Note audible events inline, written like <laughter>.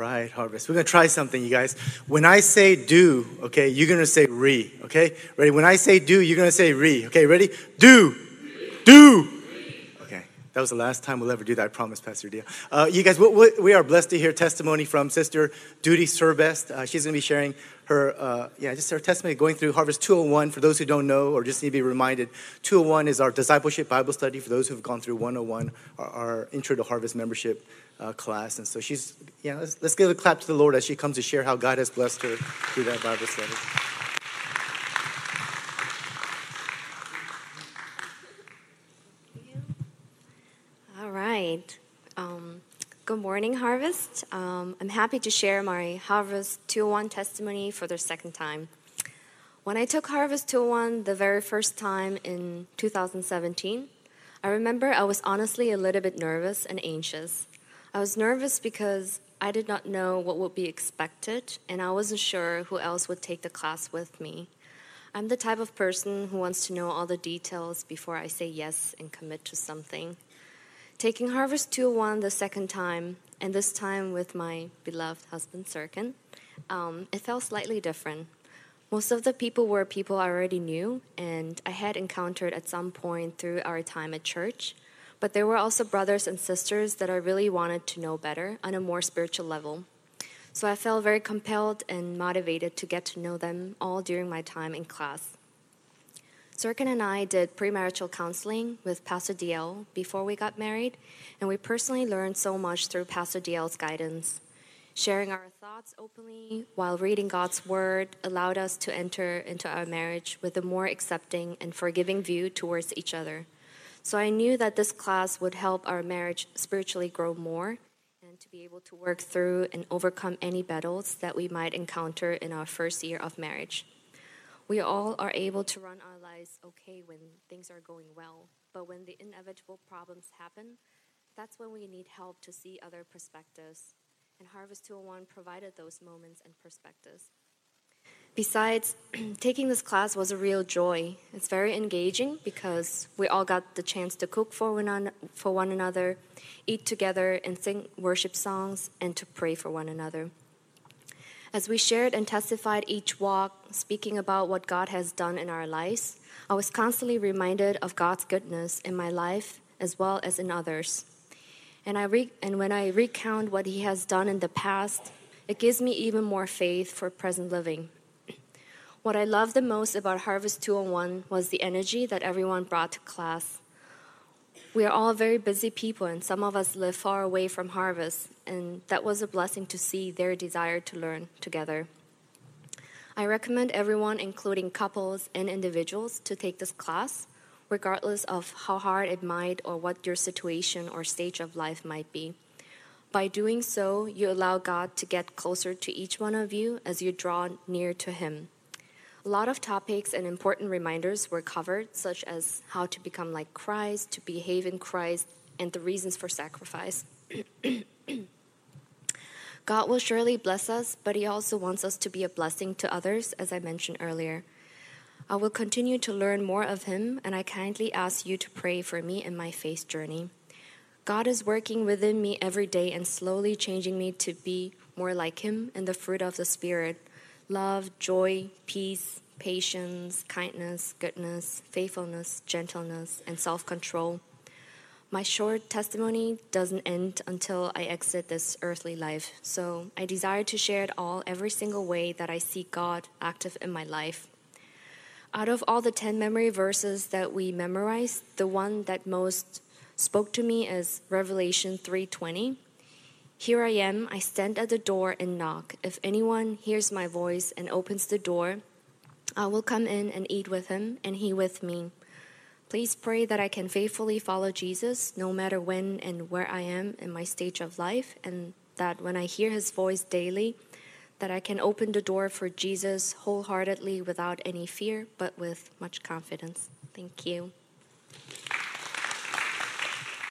right, harvest. We're gonna try something, you guys. When I say do, okay, you're gonna say re, okay? Ready? When I say do, you're gonna say re, okay? Ready? Do, do. That was the last time we'll ever do that, I promise, Pastor Dia. Uh, you guys, we, we- are blessed to hear testimony from Sister Duty Surbest. Uh, she's gonna be sharing her, uh, yeah, just her testimony going through Harvest 201. For those who don't know or just need to be reminded, 201 is our discipleship Bible study for those who've gone through 101, our, our Intro to Harvest membership uh, class. And so she's, yeah, let's, let's give a clap to the Lord as she comes to share how God has blessed her through that Bible study. Right. Um, good morning, Harvest. Um, I'm happy to share my Harvest 201 testimony for the second time. When I took Harvest 201 the very first time in 2017, I remember I was honestly a little bit nervous and anxious. I was nervous because I did not know what would be expected, and I wasn't sure who else would take the class with me. I'm the type of person who wants to know all the details before I say yes and commit to something. Taking Harvest 201 the second time, and this time with my beloved husband Sirkin, um, it felt slightly different. Most of the people were people I already knew and I had encountered at some point through our time at church, but there were also brothers and sisters that I really wanted to know better on a more spiritual level. So I felt very compelled and motivated to get to know them all during my time in class. Sirkin and I did premarital counseling with Pastor DL before we got married, and we personally learned so much through Pastor DL's guidance. Sharing our thoughts openly while reading God's Word allowed us to enter into our marriage with a more accepting and forgiving view towards each other. So I knew that this class would help our marriage spiritually grow more and to be able to work through and overcome any battles that we might encounter in our first year of marriage. We all are able to run our lives okay when things are going well, but when the inevitable problems happen, that's when we need help to see other perspectives. And Harvest 201 provided those moments and perspectives. Besides, <clears throat> taking this class was a real joy. It's very engaging because we all got the chance to cook for one, an- for one another, eat together, and sing worship songs, and to pray for one another. As we shared and testified each walk, speaking about what God has done in our lives, I was constantly reminded of God's goodness in my life as well as in others. And, I re- and when I recount what He has done in the past, it gives me even more faith for present living. What I loved the most about Harvest 201 was the energy that everyone brought to class. We are all very busy people, and some of us live far away from Harvest, and that was a blessing to see their desire to learn together. I recommend everyone, including couples and individuals, to take this class, regardless of how hard it might or what your situation or stage of life might be. By doing so, you allow God to get closer to each one of you as you draw near to Him. A lot of topics and important reminders were covered, such as how to become like Christ, to behave in Christ, and the reasons for sacrifice. <clears throat> God will surely bless us, but He also wants us to be a blessing to others, as I mentioned earlier. I will continue to learn more of Him, and I kindly ask you to pray for me in my faith journey. God is working within me every day and slowly changing me to be more like Him and the fruit of the Spirit love, joy, peace, patience, kindness, goodness, faithfulness, gentleness, and self control. My short testimony doesn't end until I exit this earthly life, so I desire to share it all every single way that I see God active in my life. Out of all the 10 memory verses that we memorized, the one that most spoke to me is Revelation 3:20. Here I am, I stand at the door and knock. If anyone hears my voice and opens the door, I will come in and eat with him and he with me. Please pray that I can faithfully follow Jesus no matter when and where I am in my stage of life and that when I hear his voice daily, that I can open the door for Jesus wholeheartedly without any fear but with much confidence. Thank you.